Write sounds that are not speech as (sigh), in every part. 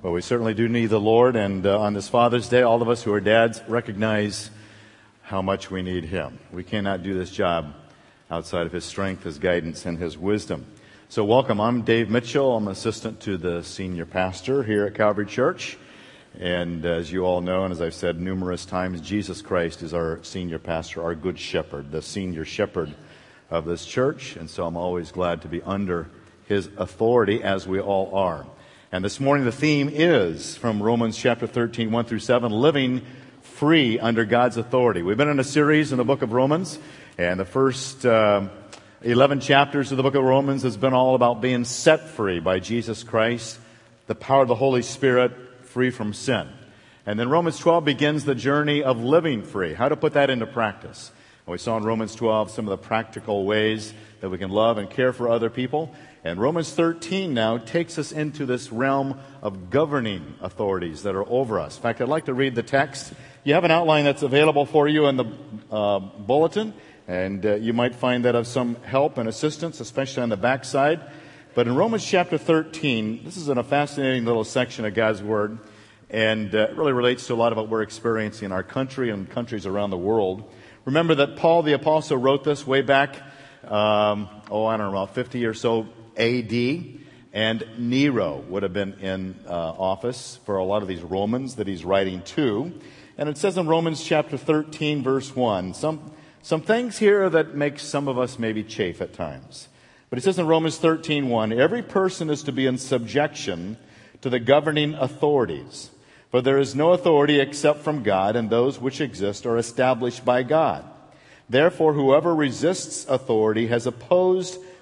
Well, we certainly do need the Lord, and uh, on this Father's Day, all of us who are dads recognize how much we need Him. We cannot do this job outside of His strength, His guidance, and His wisdom. So, welcome. I'm Dave Mitchell. I'm assistant to the senior pastor here at Calvary Church. And as you all know, and as I've said numerous times, Jesus Christ is our senior pastor, our good shepherd, the senior shepherd of this church. And so I'm always glad to be under his authority, as we all are. And this morning the theme is from Romans chapter 13, 1 through 7, living free under God's authority. We've been in a series in the book of Romans, and the first uh, 11 chapters of the book of Romans has been all about being set free by Jesus Christ, the power of the Holy Spirit, free from sin. And then Romans 12 begins the journey of living free, how to put that into practice. And we saw in Romans 12 some of the practical ways that we can love and care for other people. And Romans 13 now takes us into this realm of governing authorities that are over us. In fact, I'd like to read the text. You have an outline that's available for you in the uh, bulletin, and uh, you might find that of some help and assistance, especially on the backside. But in Romans chapter 13, this is in a fascinating little section of God's Word, and uh, it really relates to a lot of what we're experiencing in our country and countries around the world. Remember that Paul the Apostle wrote this way back, um, oh, I don't know, about 50 or so AD, and Nero would have been in uh, office for a lot of these Romans that he's writing to. And it says in Romans chapter 13, verse 1, some, some things here that make some of us maybe chafe at times. But it says in Romans 13, 1, every person is to be in subjection to the governing authorities. For there is no authority except from God, and those which exist are established by God. Therefore, whoever resists authority has opposed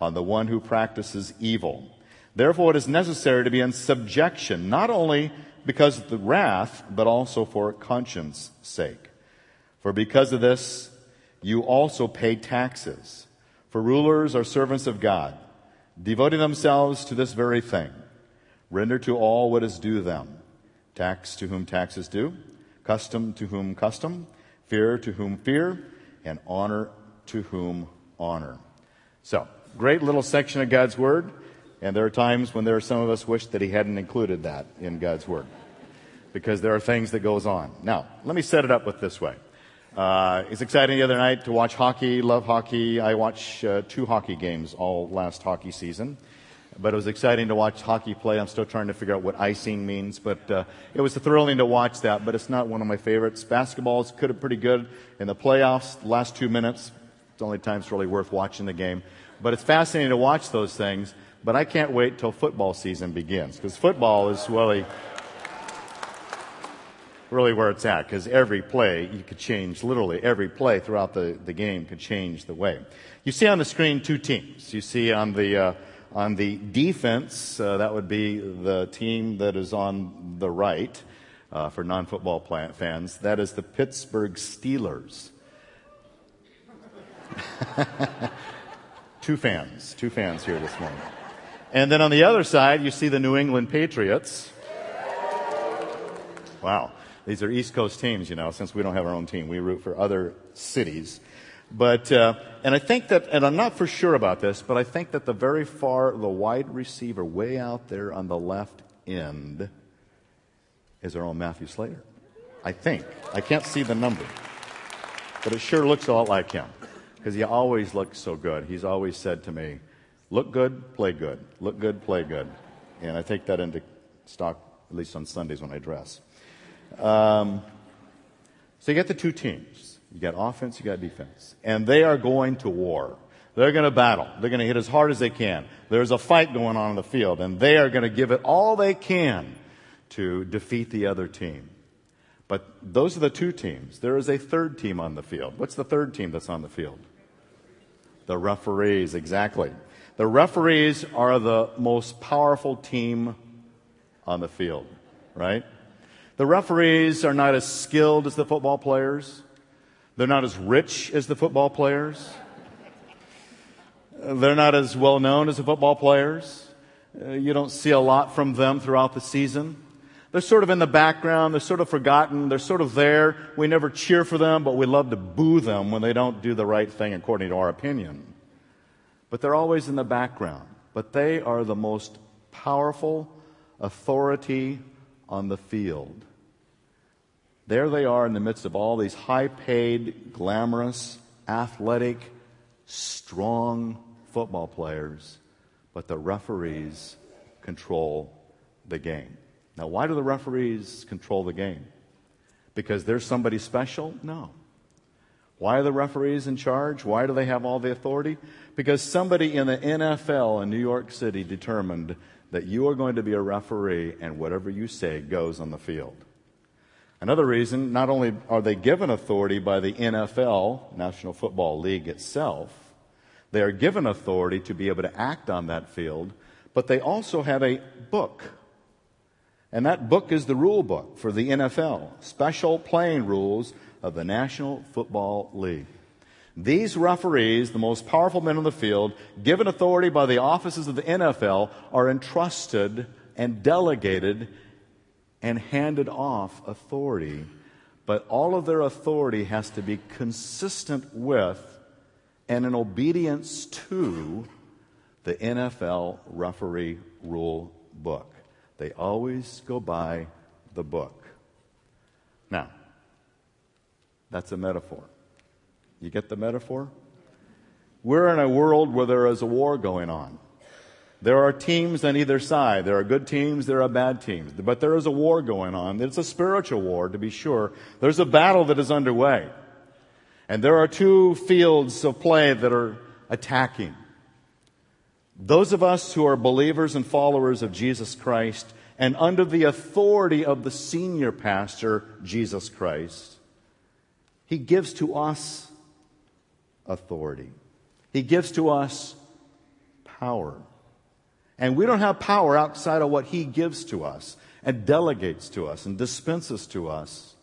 on the one who practices evil. Therefore, it is necessary to be in subjection, not only because of the wrath, but also for conscience sake. For because of this, you also pay taxes. For rulers are servants of God, devoting themselves to this very thing. Render to all what is due them. Tax to whom tax is due, custom to whom custom, fear to whom fear, and honor to whom honor. So, great little section of God's Word, and there are times when there are some of us wish that He hadn't included that in God's Word, because there are things that goes on. Now, let me set it up with this way. Uh, it's exciting the other night to watch hockey. Love hockey. I watch uh, two hockey games all last hockey season, but it was exciting to watch hockey play. I'm still trying to figure out what icing means, but uh, it was thrilling to watch that. But it's not one of my favorites. Basketball is could have pretty good in the playoffs. The last two minutes, it's the only time it's really worth watching the game. But it's fascinating to watch those things. But I can't wait till football season begins because football is really, really where it's at because every play you could change, literally every play throughout the, the game could change the way. You see on the screen two teams. You see on the, uh, on the defense, uh, that would be the team that is on the right uh, for non football fans. That is the Pittsburgh Steelers. (laughs) Two fans, two fans here this morning. And then on the other side, you see the New England Patriots. Wow. These are East Coast teams, you know, since we don't have our own team. We root for other cities. But, uh, and I think that, and I'm not for sure about this, but I think that the very far, the wide receiver way out there on the left end is our own Matthew Slater. I think. I can't see the number. But it sure looks a lot like him because he always looks so good. He's always said to me, look good, play good. Look good, play good. And I take that into stock, at least on Sundays when I dress. Um, so you get the two teams. You got offense, you got defense. And they are going to war. They're going to battle. They're going to hit as hard as they can. There's a fight going on in the field, and they are going to give it all they can to defeat the other team. But those are the two teams. There is a third team on the field. What's the third team that's on the field? The referees, exactly. The referees are the most powerful team on the field, right? The referees are not as skilled as the football players. They're not as rich as the football players. They're not as well known as the football players. Uh, you don't see a lot from them throughout the season. They're sort of in the background. They're sort of forgotten. They're sort of there. We never cheer for them, but we love to boo them when they don't do the right thing according to our opinion. But they're always in the background. But they are the most powerful authority on the field. There they are in the midst of all these high paid, glamorous, athletic, strong football players, but the referees control the game. Now, why do the referees control the game? Because there's somebody special? No. Why are the referees in charge? Why do they have all the authority? Because somebody in the NFL in New York City determined that you are going to be a referee and whatever you say goes on the field. Another reason, not only are they given authority by the NFL, National Football League itself, they are given authority to be able to act on that field, but they also have a book. And that book is the rule book for the NFL, special playing rules of the National Football League. These referees, the most powerful men on the field, given authority by the offices of the NFL, are entrusted and delegated and handed off authority. But all of their authority has to be consistent with and in obedience to the NFL referee rule book. They always go by the book. Now, that's a metaphor. You get the metaphor? We're in a world where there is a war going on. There are teams on either side. There are good teams, there are bad teams. But there is a war going on. It's a spiritual war, to be sure. There's a battle that is underway. And there are two fields of play that are attacking. Those of us who are believers and followers of Jesus Christ and under the authority of the senior pastor, Jesus Christ, he gives to us authority. He gives to us power. And we don't have power outside of what He gives to us and delegates to us and dispenses to us.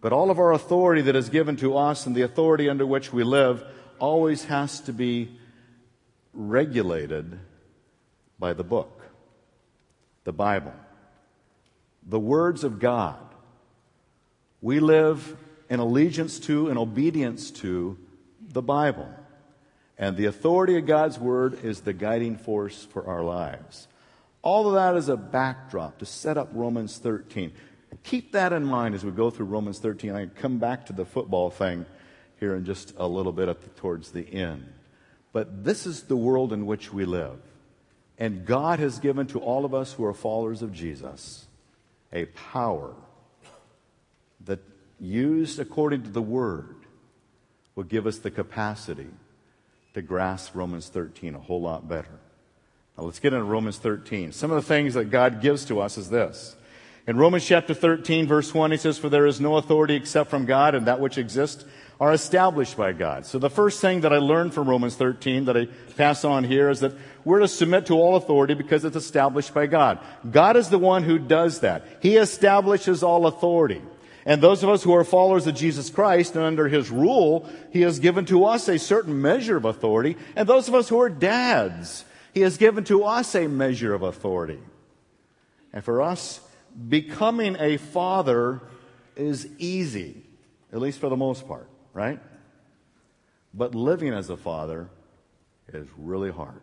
But all of our authority that is given to us and the authority under which we live always has to be regulated by the book, the Bible, the words of God. We live in allegiance to and obedience to the Bible. And the authority of God's Word is the guiding force for our lives. All of that is a backdrop to set up Romans 13. Keep that in mind as we go through Romans 13. I come back to the football thing here in just a little bit the, towards the end. But this is the world in which we live. And God has given to all of us who are followers of Jesus a power that, used according to the Word, will give us the capacity to grasp Romans 13 a whole lot better. Now let's get into Romans 13. Some of the things that God gives to us is this. In Romans chapter 13, verse 1, he says, For there is no authority except from God, and that which exists are established by God. So the first thing that I learned from Romans 13 that I pass on here is that we're to submit to all authority because it's established by God. God is the one who does that. He establishes all authority. And those of us who are followers of Jesus Christ and under his rule, he has given to us a certain measure of authority. And those of us who are dads, he has given to us a measure of authority. And for us, becoming a father is easy, at least for the most part, right? But living as a father is really hard.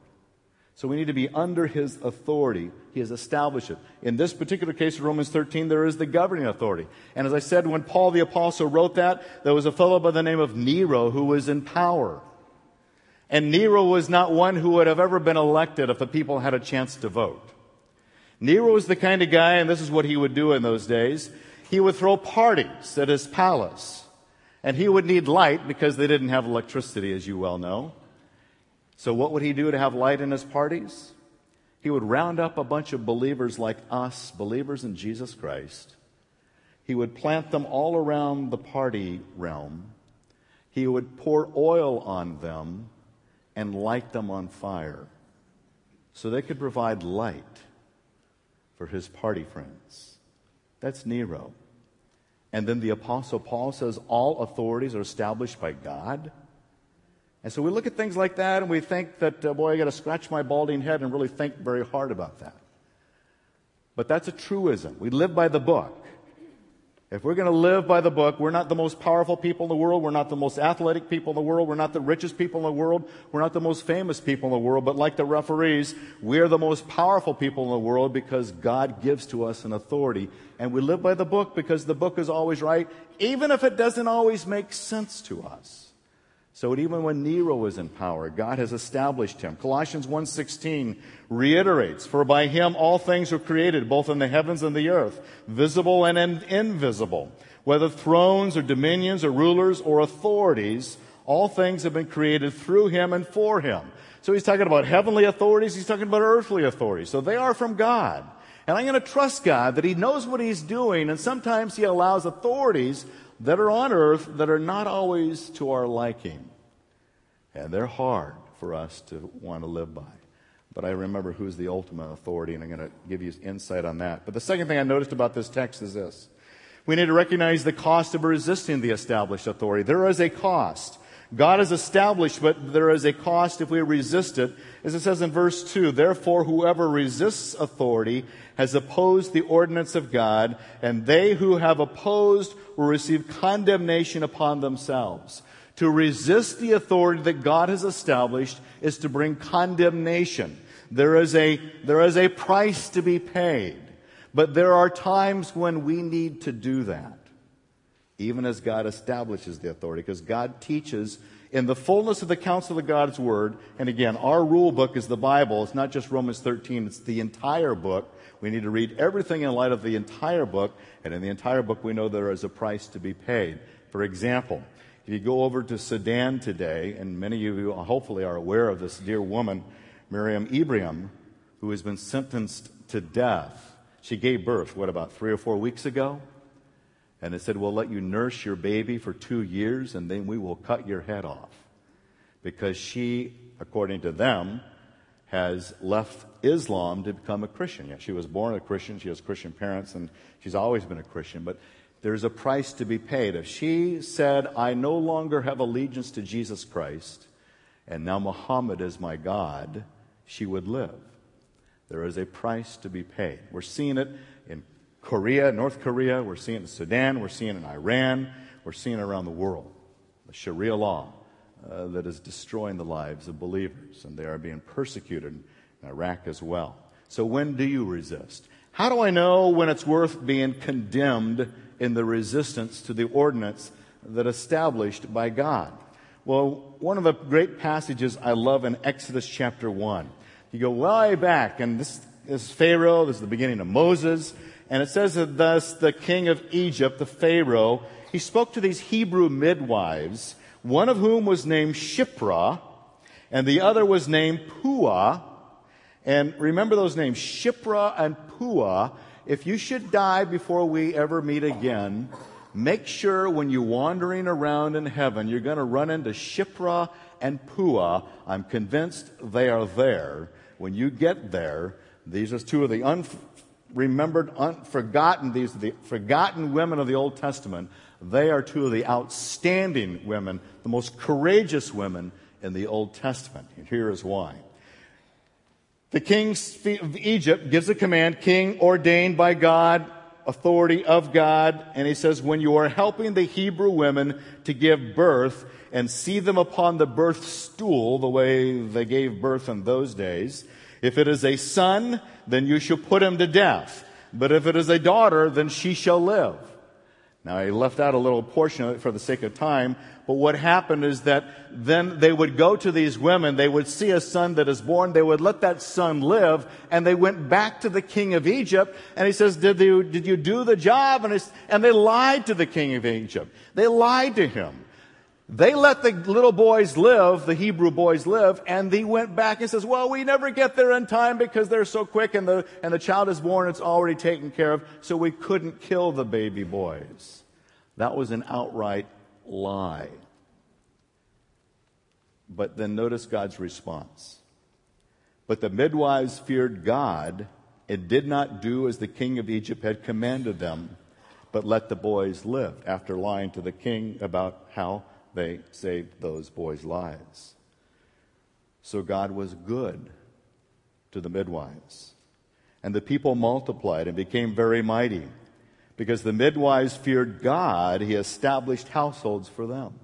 So we need to be under his authority. He has established it. In this particular case of Romans 13, there is the governing authority. And as I said, when Paul the apostle wrote that, there was a fellow by the name of Nero who was in power. And Nero was not one who would have ever been elected if the people had a chance to vote. Nero was the kind of guy, and this is what he would do in those days. He would throw parties at his palace. And he would need light because they didn't have electricity, as you well know. So, what would he do to have light in his parties? He would round up a bunch of believers like us, believers in Jesus Christ. He would plant them all around the party realm. He would pour oil on them and light them on fire so they could provide light for his party friends. That's Nero. And then the Apostle Paul says all authorities are established by God. And so we look at things like that and we think that, uh, boy, I got to scratch my balding head and really think very hard about that. But that's a truism. We live by the book. If we're going to live by the book, we're not the most powerful people in the world. We're not the most athletic people in the world. We're not the richest people in the world. We're not the most famous people in the world. But like the referees, we're the most powerful people in the world because God gives to us an authority. And we live by the book because the book is always right, even if it doesn't always make sense to us. So even when Nero was in power, God has established him. Colossians 1:16 reiterates, "For by him all things were created, both in the heavens and the earth, visible and invisible, whether thrones or dominions or rulers or authorities, all things have been created through him and for him." So he's talking about heavenly authorities, he's talking about earthly authorities. So they are from God. And I'm going to trust God that he knows what he's doing, and sometimes he allows authorities that are on earth that are not always to our liking. And they're hard for us to want to live by. But I remember who's the ultimate authority, and I'm going to give you insight on that. But the second thing I noticed about this text is this. We need to recognize the cost of resisting the established authority. There is a cost. God is established, but there is a cost if we resist it. As it says in verse 2, therefore whoever resists authority has opposed the ordinance of God, and they who have opposed will receive condemnation upon themselves. To resist the authority that God has established is to bring condemnation. There is a, there is a price to be paid. But there are times when we need to do that even as God establishes the authority, because God teaches in the fullness of the counsel of God's Word. And again, our rule book is the Bible. It's not just Romans 13, it's the entire book. We need to read everything in light of the entire book. And in the entire book, we know there is a price to be paid. For example, if you go over to Sudan today, and many of you hopefully are aware of this dear woman, Meriam Ibrahim, who has been sentenced to death. She gave birth, what, about three or four weeks ago? And they said, We'll let you nurse your baby for two years and then we will cut your head off. Because she, according to them, has left Islam to become a Christian. Yeah, she was born a Christian, she has Christian parents, and she's always been a Christian. But there's a price to be paid. If she said, I no longer have allegiance to Jesus Christ, and now Muhammad is my God, she would live. There is a price to be paid. We're seeing it Korea, North Korea, we're seeing it in Sudan, we're seeing it in Iran, we're seeing it around the world. The Sharia law uh, that is destroying the lives of believers, and they are being persecuted in Iraq as well. So, when do you resist? How do I know when it's worth being condemned in the resistance to the ordinance that established by God? Well, one of the great passages I love in Exodus chapter 1. You go way back, and this is Pharaoh, this is the beginning of Moses. And it says that thus the king of Egypt, the Pharaoh, he spoke to these Hebrew midwives, one of whom was named Shiphrah, and the other was named Puah. And remember those names, Shiphrah and Puah. If you should die before we ever meet again, make sure when you're wandering around in heaven, you're going to run into Shiphrah and Puah. I'm convinced they are there. When you get there, these are two of the un- remembered, forgotten, these are the forgotten women of the Old Testament. They are two of the outstanding women, the most courageous women in the Old Testament. And here is why. The king of Egypt gives a command, king ordained by God, authority of God, and he says, when you are helping the Hebrew women to give birth and see them upon the birth stool, the way they gave birth in those days, if it is a son, then you shall put him to death. But if it is a daughter, then she shall live. Now, I left out a little portion of it for the sake of time, but what happened is that then they would go to these women, they would see a son that is born, they would let that son live, and they went back to the king of Egypt, and he says, Did you, did you do the job? And, and they lied to the king of Egypt. They lied to him. They let the little boys live, the Hebrew boys live, and they went back and says, well, we never get there in time because they're so quick and the, and the child is born, it's already taken care of, so we couldn't kill the baby boys. That was an outright lie. But then notice God's response. But the midwives feared God and did not do as the king of Egypt had commanded them, but let the boys live, after lying to the king about how they saved those boys' lives. So God was good to the midwives. And the people multiplied and became very mighty. Because the midwives feared God, he established households for them.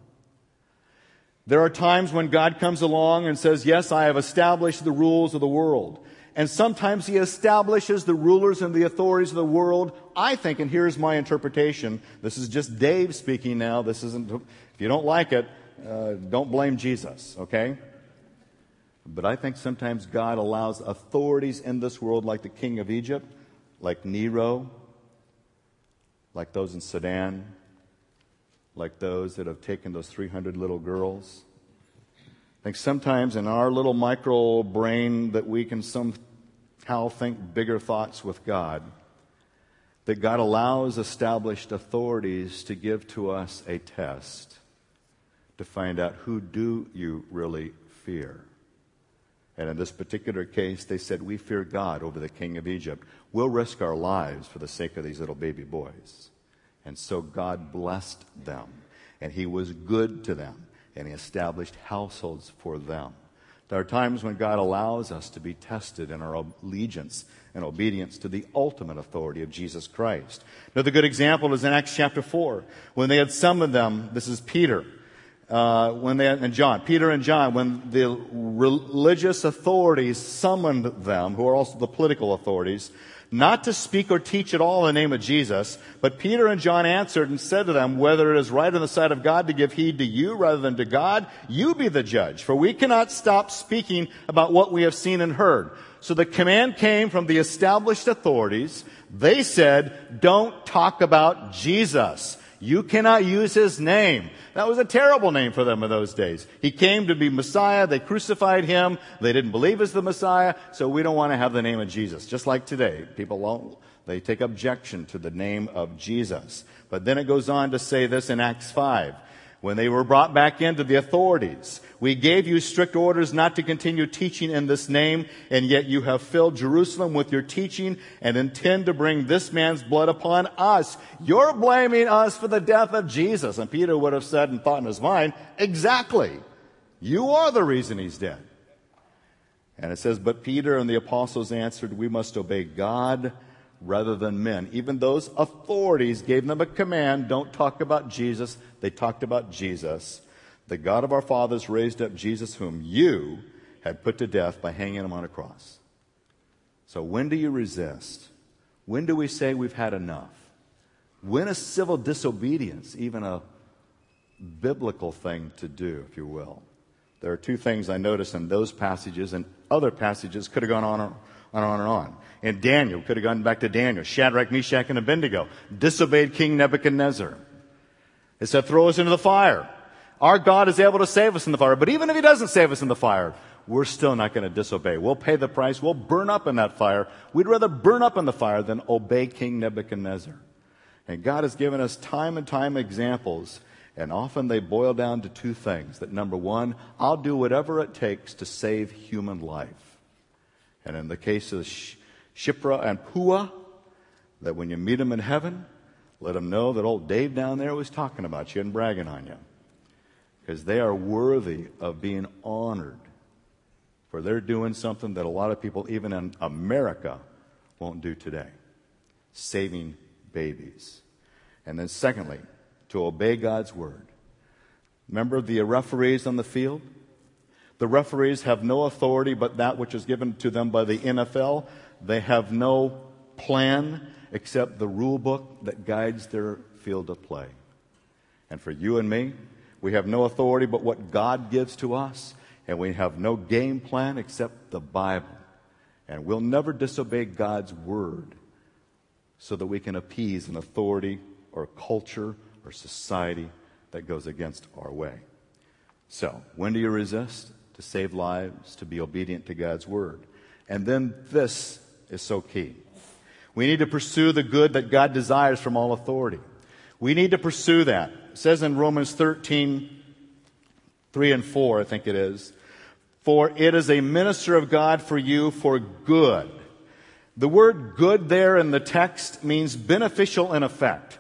There are times when God comes along and says, Yes, I have established the rules of the world. And sometimes he establishes the rulers and the authorities of the world. I think, and here's my interpretation. This is just Dave speaking now. This isn't, if you don't like it, uh, don't blame Jesus, okay? But I think sometimes God allows authorities in this world, like the king of Egypt, like Nero, like those in Sudan, like those that have taken those 300 little girls. I think sometimes in our little micro brain that we can somehow think bigger thoughts with God, that God allows established authorities to give to us a test to find out who do you really fear. And in this particular case, they said, We fear God over the king of Egypt. We'll risk our lives for the sake of these little baby boys. And so God blessed them, and He was good to them, and He established households for them. There are times when God allows us to be tested in our allegiance and obedience to the ultimate authority of Jesus Christ. Another good example is in Acts chapter 4, when they had summoned them, this is Peter uh, when they and John, Peter and John, when the religious authorities summoned them, who are also the political authorities, not to speak or teach at all in the name of Jesus, but Peter and John answered and said to them, whether it is right on the side of God to give heed to you rather than to God, you be the judge, for we cannot stop speaking about what we have seen and heard. So the command came from the established authorities. They said, don't talk about Jesus. You cannot use his name. That was a terrible name for them in those days. He came to be Messiah. They crucified him. They didn't believe as the Messiah. So we don't want to have the name of Jesus. Just like today. People won't, they take objection to the name of Jesus. But then it goes on to say this in Acts 5 when they were brought back into the authorities. We gave you strict orders not to continue teaching in this name, and yet you have filled Jerusalem with your teaching and intend to bring this man's blood upon us. You're blaming us for the death of Jesus. And Peter would have said and thought in his mind, exactly. You are the reason he's dead. And it says, but Peter and the apostles answered, we must obey God rather than men. Even those authorities gave them a command don't talk about Jesus. They talked about Jesus. The God of our fathers raised up Jesus, whom you had put to death by hanging him on a cross. So when do you resist? When do we say we've had enough? When is civil disobedience even a biblical thing to do, if you will? There are two things I notice in those passages, and other passages could have gone on and on and on. And Daniel, could have gone back to Daniel, Shadrach, Meshach, and Abednego, disobeyed King Nebuchadnezzar. It said, throw us into the fire. Our God is able to save us in the fire, but even if He doesn't save us in the fire, we're still not going to disobey. We'll pay the price. We'll burn up in that fire. We'd rather burn up in the fire than obey King Nebuchadnezzar. And God has given us time and time examples, and often they boil down to two things. That number one, I'll do whatever it takes to save human life. And in the case of Shiphrah and Puah, that when you meet them in heaven, let them know that old Dave down there was talking about you and bragging on you. Because they are worthy of being honored. For they're doing something that a lot of people, even in America, won't do today saving babies. And then, secondly, to obey God's word. Remember the referees on the field? The referees have no authority but that which is given to them by the NFL. They have no plan except the rule book that guides their field of play. And for you and me, we have no authority but what God gives to us, and we have no game plan except the Bible. And we'll never disobey God's word so that we can appease an authority or culture or society that goes against our way. So, when do you resist? To save lives, to be obedient to God's word. And then this is so key. We need to pursue the good that God desires from all authority. We need to pursue that. It says in Romans 13, 3 and 4, I think it is. For it is a minister of God for you for good. The word good there in the text means beneficial in effect.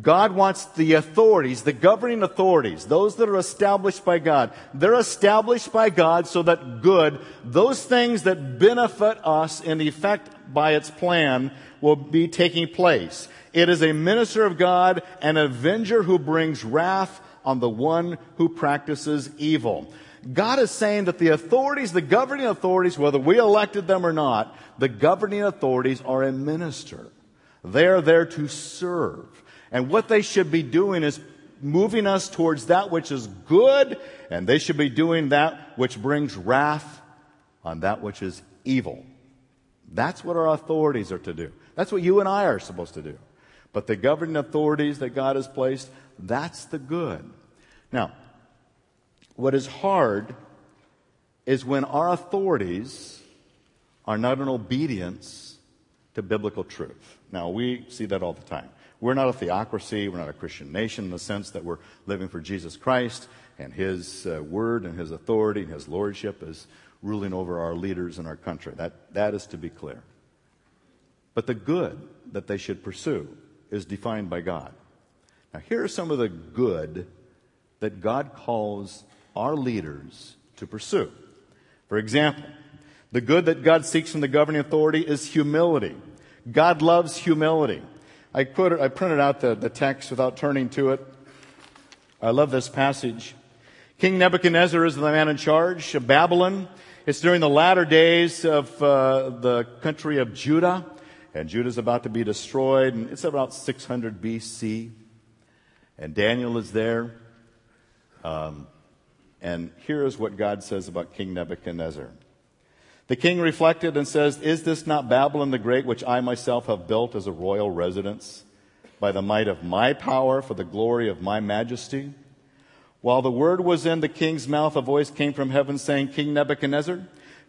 God wants the authorities, the governing authorities, those that are established by God, they're established by God so that good, those things that benefit us in effect by its plan will be taking place. It is a minister of God, an avenger who brings wrath on the one who practices evil. God is saying that the authorities, the governing authorities, whether we elected them or not, the governing authorities are a minister. They're there to serve. And what they should be doing is moving us towards that which is good, and they should be doing that which brings wrath on that which is evil. That's what our authorities are to do. That's what you and I are supposed to do. But the governing authorities that God has placed, that's the good. Now, what is hard is when our authorities are not in obedience to biblical truth. Now, we see that all the time. We're not a theocracy. We're not a Christian nation in the sense that we're living for Jesus Christ and His uh, word and His authority and His lordship is ruling over our leaders in our country. That, that is to be clear. But the good that they should pursue is defined by God. Now, here are some of the good that God calls our leaders to pursue. For example, the good that God seeks from the governing authority is humility. God loves humility. I, it, I printed out the, the text without turning to it. I love this passage. King Nebuchadnezzar is the man in charge of Babylon. It's during the latter days of uh, the country of Judah, and Judah is about to be destroyed, and it's about 600 BC. And Daniel is there. Um, and here is what God says about King Nebuchadnezzar. The king reflected and says, Is this not Babylon the Great, which I myself have built as a royal residence by the might of my power for the glory of my majesty? While the word was in the king's mouth, a voice came from heaven saying, King Nebuchadnezzar,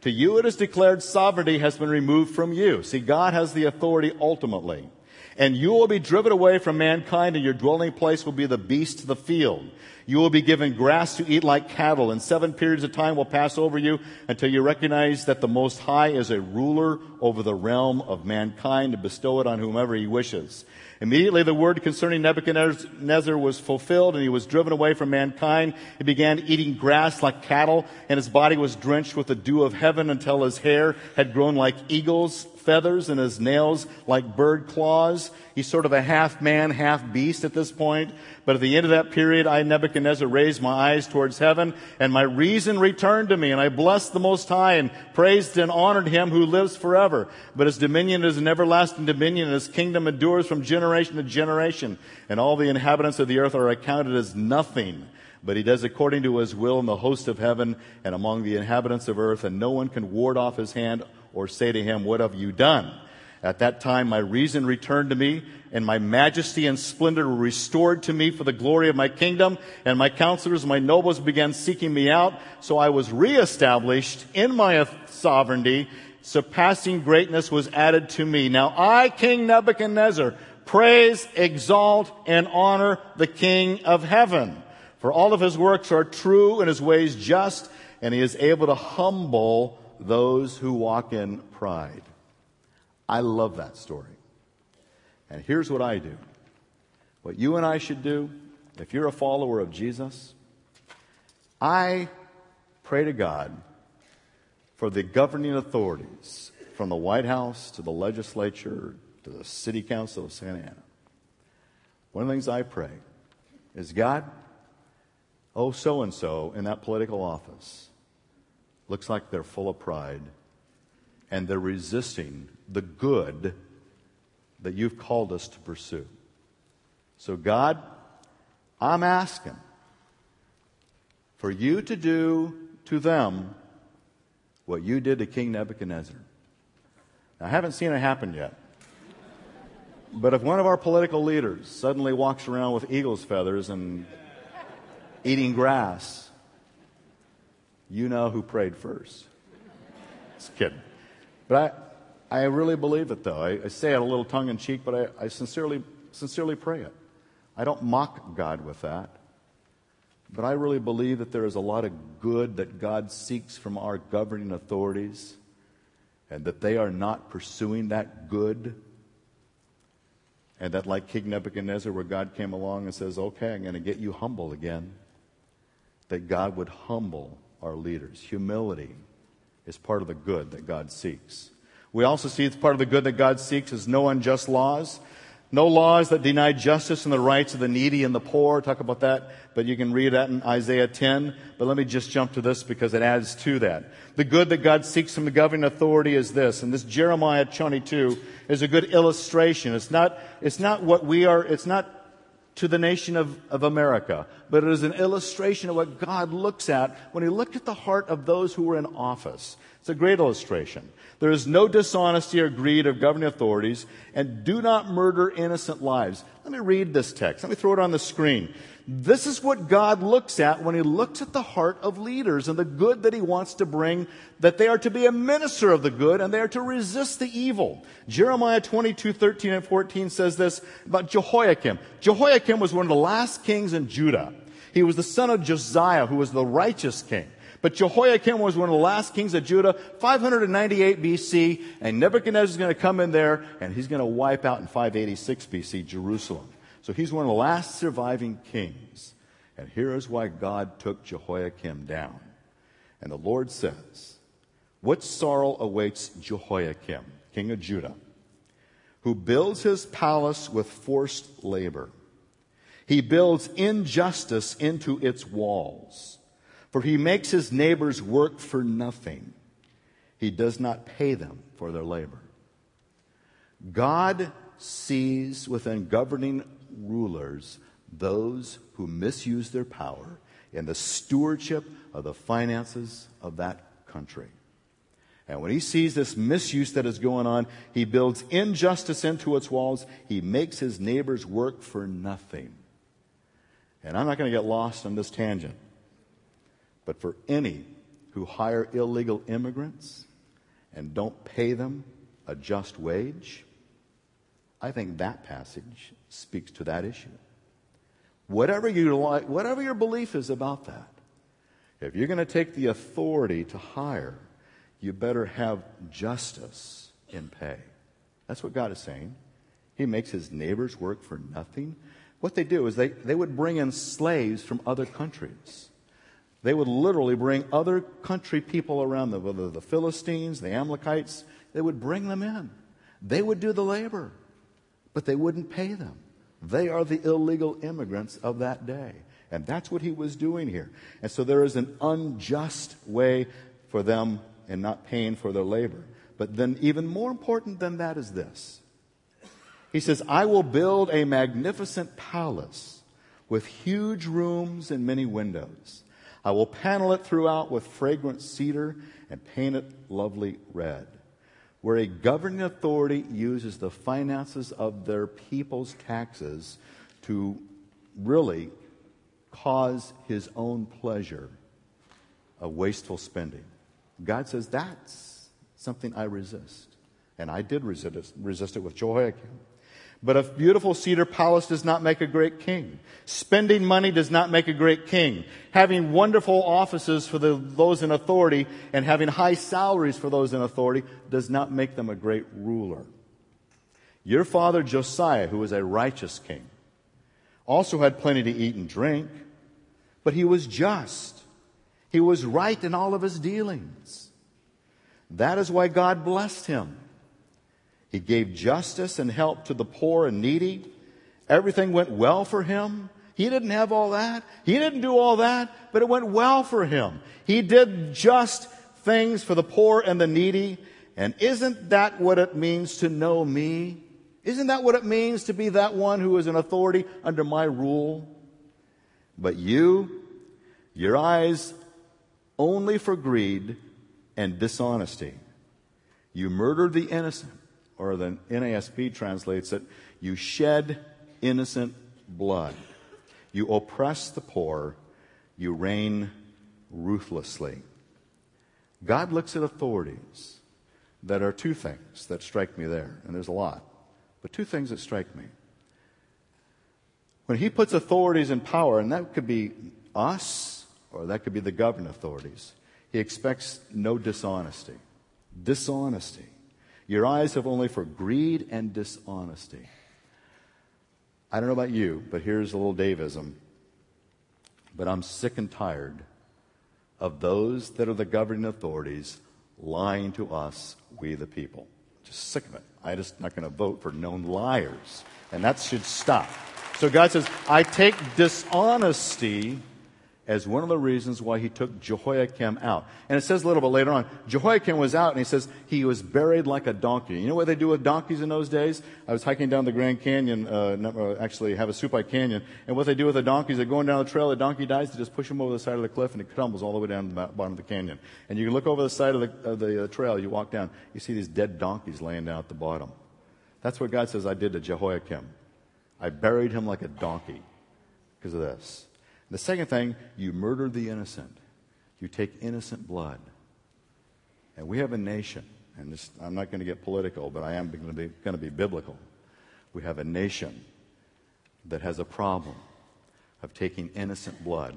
to you it is declared sovereignty has been removed from you. See, God has the authority ultimately. And you will be driven away from mankind, and your dwelling place will be the beasts of the field. You will be given grass to eat like cattle, and seven periods of time will pass over you until you recognize that the Most High is a ruler over the realm of mankind to bestow it on whomever he wishes. Immediately the word concerning Nebuchadnezzar was fulfilled and he was driven away from mankind. He began eating grass like cattle and his body was drenched with the dew of heaven until his hair had grown like eagles feathers and his nails like bird claws. He's sort of a half man, half beast at this point. But at the end of that period, I, Nebuchadnezzar, raised my eyes towards heaven and my reason returned to me and I blessed the Most High and praised and honored him who lives forever. But his dominion is an everlasting dominion and his kingdom endures from generation to generation. And all the inhabitants of the earth are accounted as nothing but he does according to his will in the host of heaven and among the inhabitants of earth, and no one can ward off his hand or say to him, What have you done? At that time, my reason returned to me, and my majesty and splendor were restored to me for the glory of my kingdom. And my counselors, my nobles began seeking me out. So I was reestablished in my sovereignty. Surpassing greatness was added to me. Now I, King Nebuchadnezzar, praise, exalt, and honor the King of heaven. For all of his works are true and his ways just, and he is able to humble those who walk in pride. I love that story. And here's what I do what you and I should do, if you're a follower of Jesus, I pray to God for the governing authorities, from the White House to the legislature to the city council of Santa Ana. One of the things I pray is God, oh, so and so in that political office looks like they're full of pride and they're resisting the good that you've called us to pursue. So, God, I'm asking for you to do to them what you did to King Nebuchadnezzar. Now, I haven't seen it happen yet. But if one of our political leaders suddenly walks around with eagle's feathers and eating grass, you know who prayed first. Just kidding. But I, I really believe it, though. I, I say it a little tongue in cheek, but I, I sincerely, sincerely pray it. I don't mock God with that. But I really believe that there is a lot of good that God seeks from our governing authorities. and that they are not pursuing that good. And that, like King Nebuchadnezzar, where God came along and says, Okay, I'm going to get you humble again, that God would humble our leaders. Humility is part of the good that God seeks. We also see it's part of the good that God seeks is no unjust laws. No laws that deny justice and the rights of the needy and the poor. Talk about that, but you can read that in Isaiah 10. But let me just jump to this because it adds to that. The good that God seeks from the governing authority is this, and this Jeremiah 22 is a good illustration. It's not, it's not what we are, it's not to the nation of, of America, but it is an illustration of what God looks at when He looked at the heart of those who were in office. It's a great illustration. There is no dishonesty or greed of governing authorities, and do not murder innocent lives. Let me read this text. Let me throw it on the screen. This is what God looks at when He looks at the heart of leaders and the good that He wants to bring, that they are to be a minister of the good and they are to resist the evil. Jeremiah 22, 13 and 14 says this about Jehoiakim. Jehoiakim was one of the last kings in Judah. He was the son of Josiah, who was the righteous king. But Jehoiakim was one of the last kings of Judah, 598 BC, and Nebuchadnezzar is going to come in there and he's going to wipe out in 586 BC Jerusalem. So he's one of the last surviving kings. And here is why God took Jehoiakim down. And the Lord says, What sorrow awaits Jehoiakim, king of Judah, who builds his palace with forced labor? He builds injustice into its walls for he makes his neighbors work for nothing. He does not pay them for their labor. God sees within governing rulers those who misuse their power in the stewardship of the finances of that country. And when he sees this misuse that is going on, he builds injustice into its walls. He makes his neighbors work for nothing. And I'm not going to get lost on this tangent. But for any who hire illegal immigrants and don't pay them a just wage, I think that passage speaks to that issue. Whatever, you like, whatever your belief is about that, if you're going to take the authority to hire, you better have justice in pay. That's what God is saying. He makes his neighbors work for nothing. What they do is they, they would bring in slaves from other countries. They would literally bring other country people around them, whether the Philistines, the Amalekites, they would bring them in. They would do the labor, but they wouldn't pay them. They are the illegal immigrants of that day. And that's what he was doing here. And so there is an unjust way for them in not paying for their labor. But then, even more important than that is this He says, I will build a magnificent palace with huge rooms and many windows. I will panel it throughout with fragrant cedar and paint it lovely red. Where a governing authority uses the finances of their people's taxes to really cause his own pleasure of wasteful spending. God says that's something I resist. And I did resist, resist it with Jehoiakim. But a beautiful cedar palace does not make a great king. Spending money does not make a great king. Having wonderful offices for the, those in authority and having high salaries for those in authority does not make them a great ruler. Your father Josiah, who was a righteous king, also had plenty to eat and drink, but he was just. He was right in all of his dealings. That is why God blessed him. He gave justice and help to the poor and needy. Everything went well for him. He didn't have all that. He didn't do all that, but it went well for him. He did just things for the poor and the needy. And isn't that what it means to know me? Isn't that what it means to be that one who is an authority under my rule? But you, your eyes only for greed and dishonesty. You murdered the innocent or the NASB translates it, you shed innocent blood. You oppress the poor. You reign ruthlessly. God looks at authorities that are two things that strike me there, and there's a lot, but two things that strike me. When he puts authorities in power, and that could be us, or that could be the governing authorities, he expects no dishonesty. Dishonesty. Your eyes have only for greed and dishonesty. I don't know about you, but here's a little Davism. But I'm sick and tired of those that are the governing authorities lying to us, we the people. Just sick of it. I'm just not going to vote for known liars. And that should stop. So God says, I take dishonesty as one of the reasons why he took Jehoiakim out. And it says a little bit later on, Jehoiakim was out and he says he was buried like a donkey. You know what they do with donkeys in those days? I was hiking down the Grand Canyon, uh, uh actually Havasupai Canyon, and what they do with the donkeys, they're going down the trail, the donkey dies, they just push him over the side of the cliff and it tumbles all the way down to the bottom of the canyon. And you can look over the side of the, of the uh, trail, you walk down, you see these dead donkeys laying down at the bottom. That's what God says I did to Jehoiakim. I buried him like a donkey because of this. The second thing, you murder the innocent. You take innocent blood. And we have a nation, and this, I'm not going to get political, but I am going to, be, going to be biblical. We have a nation that has a problem of taking innocent blood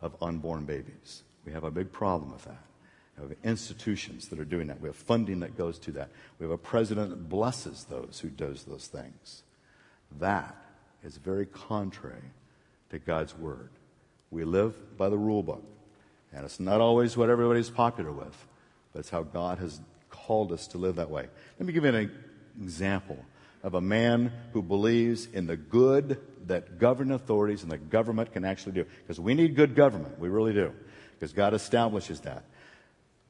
of unborn babies. We have a big problem with that. We have institutions that are doing that. We have funding that goes to that. We have a president that blesses those who does those things. That is very contrary to God's Word. We live by the rule book. And it's not always what everybody's popular with, but it's how God has called us to live that way. Let me give you an example of a man who believes in the good that governing authorities and the government can actually do. Because we need good government. We really do. Because God establishes that.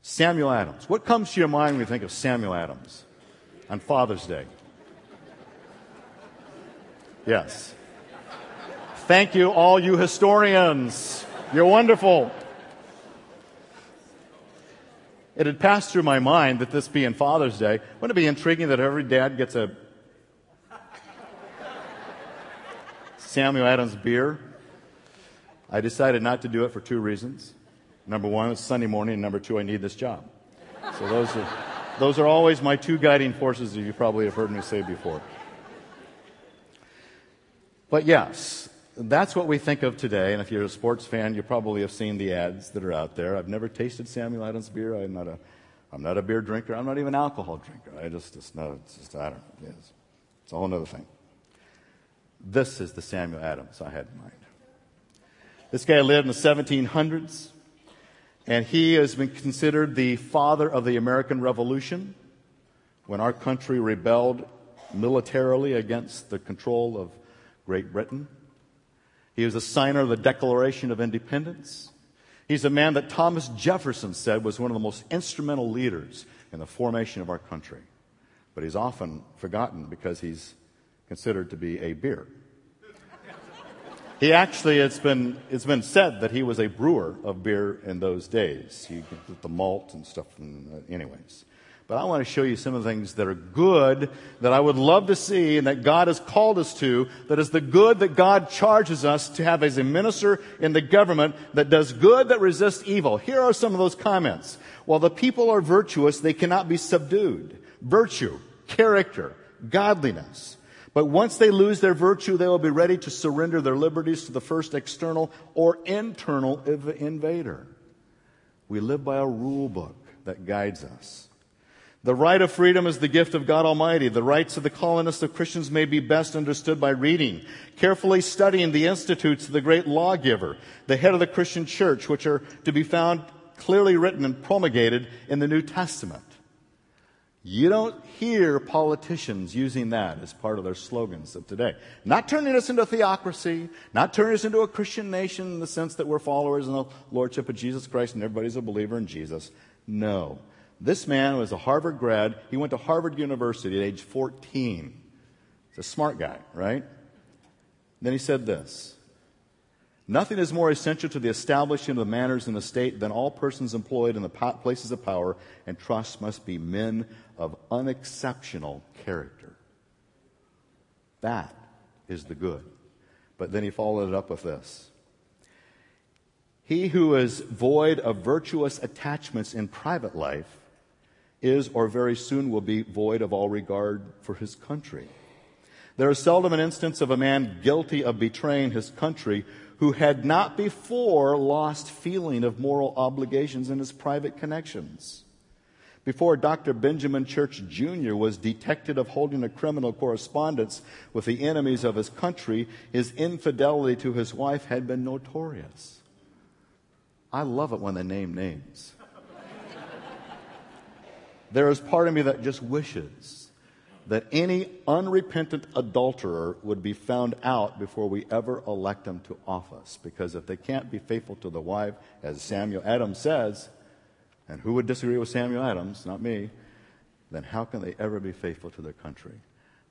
Samuel Adams. What comes to your mind when you think of Samuel Adams on Father's Day? Yes. Thank you, all you historians. You're wonderful. It had passed through my mind that this being Father's Day, wouldn't it be intriguing that every dad gets a Samuel Adams beer? I decided not to do it for two reasons. Number one, it's Sunday morning, and number two, I need this job. So those are, those are always my two guiding forces that you probably have heard me say before. But yes, that's what we think of today. And if you're a sports fan, you probably have seen the ads that are out there. I've never tasted Samuel Adams beer. I'm not a, I'm not a beer drinker. I'm not even an alcohol drinker. I just, it's not, it's just, I don't know. It's, it's a whole other thing. This is the Samuel Adams I had in mind. This guy lived in the 1700s, and he has been considered the father of the American Revolution when our country rebelled militarily against the control of Great Britain. He was a signer of the Declaration of Independence. He's a man that Thomas Jefferson said was one of the most instrumental leaders in the formation of our country. But he's often forgotten because he's considered to be a beer. He actually, it's been, it's been said that he was a brewer of beer in those days. He did the malt and stuff, and, uh, anyways. But I want to show you some of the things that are good that I would love to see and that God has called us to, that is the good that God charges us to have as a minister in the government that does good that resists evil. Here are some of those comments. While the people are virtuous, they cannot be subdued. Virtue, character, godliness. But once they lose their virtue, they will be ready to surrender their liberties to the first external or internal invader. We live by a rule book that guides us. The right of freedom is the gift of God Almighty. The rights of the colonists of Christians may be best understood by reading, carefully studying the institutes of the great lawgiver, the head of the Christian church, which are to be found clearly written and promulgated in the New Testament. You don't hear politicians using that as part of their slogans of today. Not turning us into a theocracy, not turning us into a Christian nation in the sense that we're followers in the Lordship of Jesus Christ and everybody's a believer in Jesus. No. This man was a Harvard grad. He went to Harvard University at age 14. He's a smart guy, right? Then he said this Nothing is more essential to the establishment of the manners in the state than all persons employed in the places of power and trust must be men of unexceptional character. That is the good. But then he followed it up with this He who is void of virtuous attachments in private life is or very soon will be void of all regard for his country. There is seldom an instance of a man guilty of betraying his country who had not before lost feeling of moral obligations in his private connections. before Dr. Benjamin Church Jr. was detected of holding a criminal correspondence with the enemies of his country, his infidelity to his wife had been notorious. I love it when they name names. There is part of me that just wishes that any unrepentant adulterer would be found out before we ever elect them to office. Because if they can't be faithful to the wife, as Samuel Adams says, and who would disagree with Samuel Adams? Not me. Then how can they ever be faithful to their country?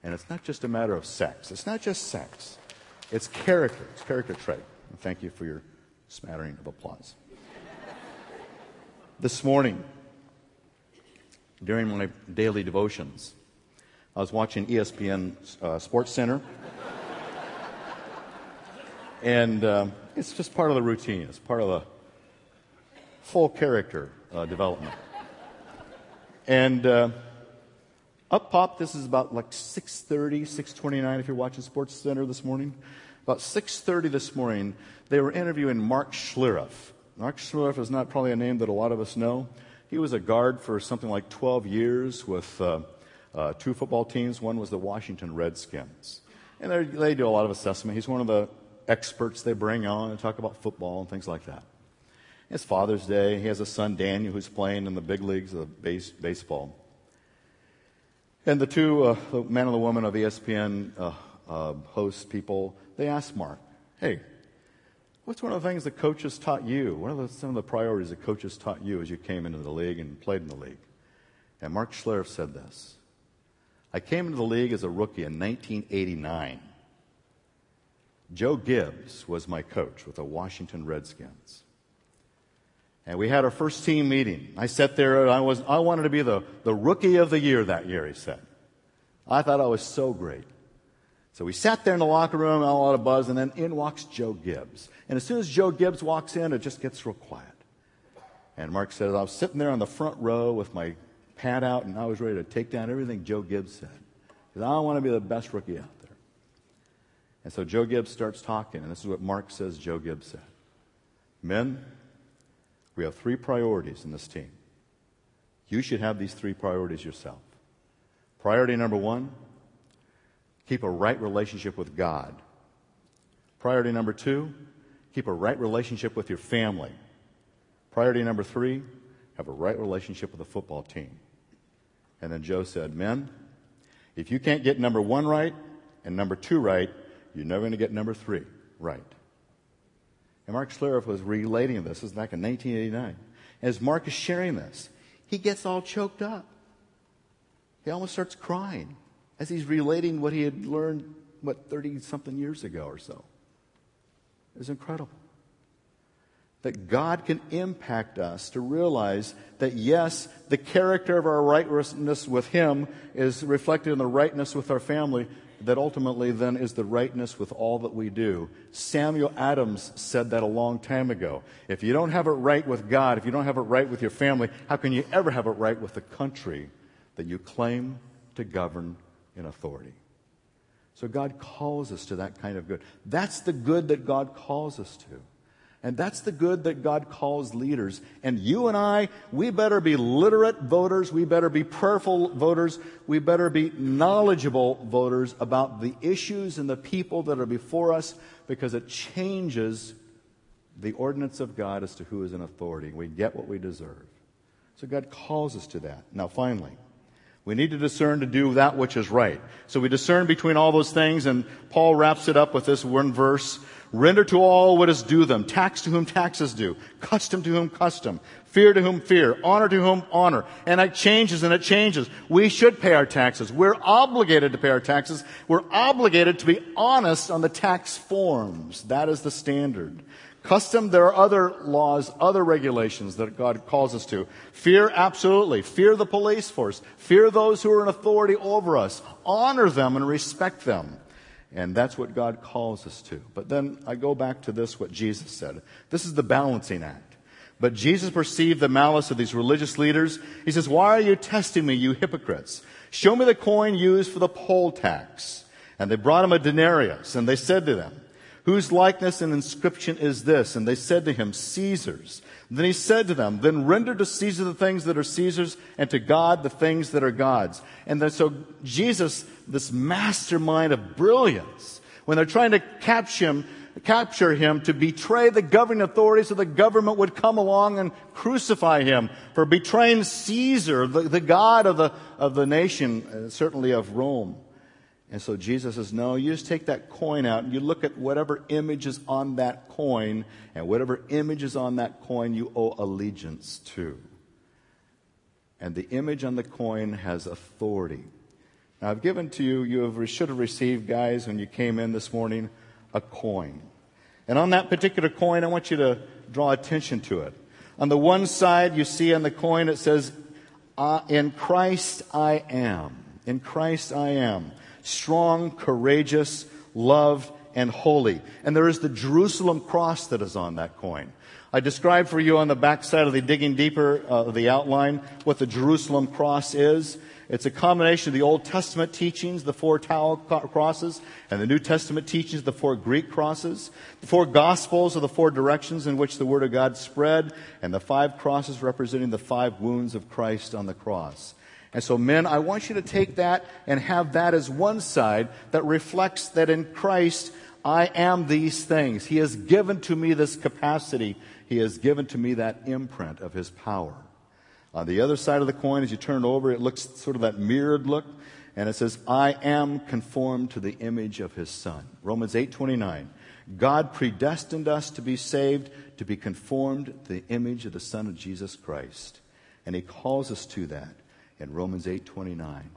And it's not just a matter of sex. It's not just sex. It's character. It's character trait. And thank you for your smattering of applause. this morning, during my daily devotions, I was watching ESPN uh, Sports Center. (laughs) and uh, it's just part of the routine. It's part of the full character uh, development. And uh, up pop, this is about like 6.30, 6.29 if you're watching Sports Center this morning. About 6.30 this morning, they were interviewing Mark Schlereth. Mark Schlereth is not probably a name that a lot of us know. He was a guard for something like 12 years with uh, uh, two football teams. One was the Washington Redskins. And they do a lot of assessment. He's one of the experts they bring on and talk about football and things like that. It's Father's Day. He has a son, Daniel, who's playing in the big leagues of base, baseball. And the two, uh, the man and the woman of ESPN uh, uh, host people, they asked Mark, hey, what's one of the things the coaches taught you? What are the, some of the priorities the coaches taught you as you came into the league and played in the league? And Mark Schlereth said this I came into the league as a rookie in 1989. Joe Gibbs was my coach with the Washington Redskins. And we had our first team meeting. I sat there and I was, I wanted to be the, the rookie of the year that year, he said. I thought I was so great. So we sat there in the locker room, a lot of buzz, and then in walks Joe Gibbs. And as soon as Joe Gibbs walks in, it just gets real quiet. And Mark says, I was sitting there on the front row with my pad out, and I was ready to take down everything Joe Gibbs said. Because I want to be the best rookie out there. And so Joe Gibbs starts talking, and this is what Mark says Joe Gibbs said. Men, we have three priorities in this team. You should have these three priorities yourself. Priority number one, keep a right relationship with God. Priority number two, keep a right relationship with your family. Priority number three, have a right relationship with the football team. And then Joe said, Men, if you can't get number one right and number two right, you're never going to get number three right. And Mark Schlereth was relating this. This was back in 1989. As Mark is sharing this, he gets all choked up. He almost starts crying as he's relating what he had learned, what, 30 something years ago or so. It's incredible. That God can impact us to realize that, yes, the character of our rightness with Him is reflected in the rightness with our family, that ultimately then is the rightness with all that we do. Samuel Adams said that a long time ago. If you don't have it right with God, if you don't have it right with your family, how can you ever have it right with the country that you claim to govern in authority? So God calls us to that kind of good. That's the good that God calls us to. And that's the good that God calls leaders. And you and I, we better be literate voters. We better be prayerful voters. We better be knowledgeable voters about the issues and the people that are before us because it changes the ordinance of God as to who is in authority. We get what we deserve. So God calls us to that. Now, finally, we need to discern to do that which is right. So we discern between all those things, and Paul wraps it up with this one verse Render to all what is due them. Tax to whom tax is due. Custom to whom custom. Fear to whom fear. Honor to whom honor. And it changes and it changes. We should pay our taxes. We're obligated to pay our taxes. We're obligated to be honest on the tax forms. That is the standard. Custom, there are other laws, other regulations that God calls us to. Fear, absolutely. Fear the police force. Fear those who are in authority over us. Honor them and respect them. And that's what God calls us to. But then I go back to this, what Jesus said. This is the balancing act. But Jesus perceived the malice of these religious leaders. He says, Why are you testing me, you hypocrites? Show me the coin used for the poll tax. And they brought him a denarius, and they said to them, Whose likeness and inscription is this? And they said to him, Caesar's. Then he said to them, Then render to Caesar the things that are Caesar's, and to God the things that are God's. And then, so Jesus, this mastermind of brilliance, when they're trying to capture him, capture him to betray the governing authorities so the government would come along and crucify him for betraying Caesar, the, the God of the, of the nation, uh, certainly of Rome. And so Jesus says, No, you just take that coin out and you look at whatever image is on that coin, and whatever image is on that coin you owe allegiance to. And the image on the coin has authority. Now, I've given to you, you have, should have received, guys, when you came in this morning, a coin. And on that particular coin, I want you to draw attention to it. On the one side, you see on the coin, it says, uh, In Christ I am. In Christ I am strong, courageous, loved, and holy. And there is the Jerusalem cross that is on that coin. I described for you on the back side of the digging deeper uh, the outline what the Jerusalem cross is. It's a combination of the Old Testament teachings, the four tau crosses, and the New Testament teachings, the four Greek crosses. The four Gospels are the four directions in which the Word of God spread, and the five crosses representing the five wounds of Christ on the cross. And so, men, I want you to take that and have that as one side that reflects that in Christ I am these things. He has given to me this capacity. He has given to me that imprint of His power. On the other side of the coin, as you turn it over, it looks sort of that mirrored look, and it says, I am conformed to the image of His Son. Romans 8 29. God predestined us to be saved, to be conformed to the image of the Son of Jesus Christ. And He calls us to that in Romans 8:29.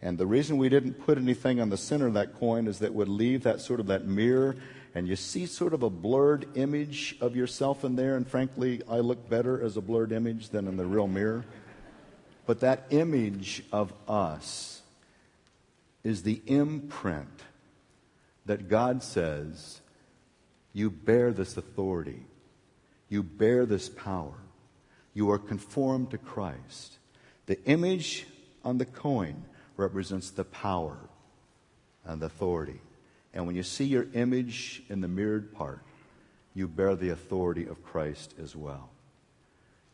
And the reason we didn't put anything on the center of that coin is that would leave that sort of that mirror and you see sort of a blurred image of yourself in there and frankly I look better as a blurred image than in the real mirror. But that image of us is the imprint that God says you bear this authority. You bear this power. You are conformed to Christ. The image on the coin represents the power and the authority. And when you see your image in the mirrored part, you bear the authority of Christ as well.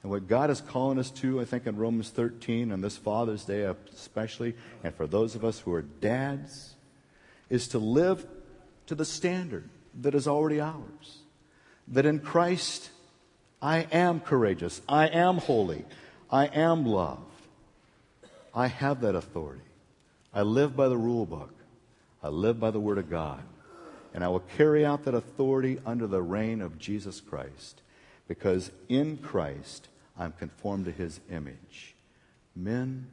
And what God is calling us to, I think in Romans 13, on this Father's Day especially, and for those of us who are dads, is to live to the standard that is already ours. That in Christ, I am courageous, I am holy, I am loved. I have that authority. I live by the rule book. I live by the Word of God. And I will carry out that authority under the reign of Jesus Christ. Because in Christ, I'm conformed to His image. Men,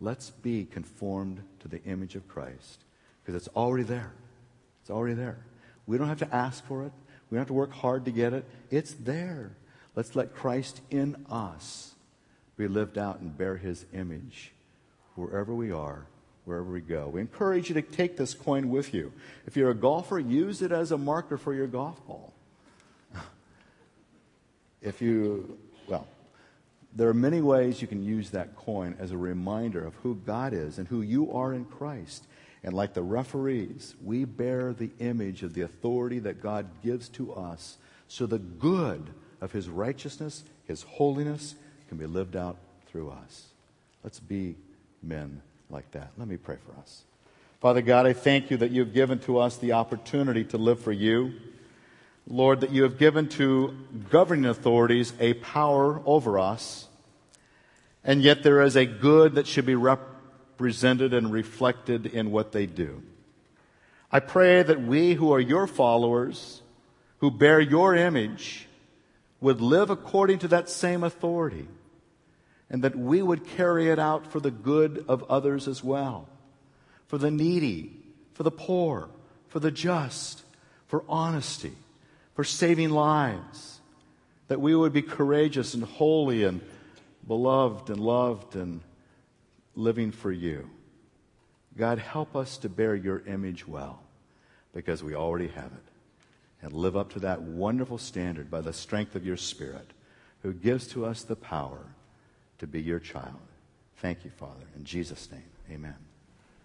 let's be conformed to the image of Christ. Because it's already there. It's already there. We don't have to ask for it. We don't have to work hard to get it. It's there. Let's let Christ in us be lived out and bear His image wherever we are, wherever we go. We encourage you to take this coin with you. If you're a golfer, use it as a marker for your golf ball. (laughs) if you, well, there are many ways you can use that coin as a reminder of who God is and who you are in Christ. And like the referees, we bear the image of the authority that God gives to us so the good of His righteousness, His holiness, can be lived out through us. Let's be men like that. Let me pray for us. Father God, I thank you that you've given to us the opportunity to live for you. Lord, that you have given to governing authorities a power over us, and yet there is a good that should be represented and reflected in what they do. I pray that we who are your followers, who bear your image, would live according to that same authority and that we would carry it out for the good of others as well, for the needy, for the poor, for the just, for honesty, for saving lives, that we would be courageous and holy and beloved and loved and living for you. God, help us to bear your image well because we already have it and live up to that wonderful standard by the strength of your Spirit who gives to us the power to be your child. Thank you, Father. In Jesus' name, amen.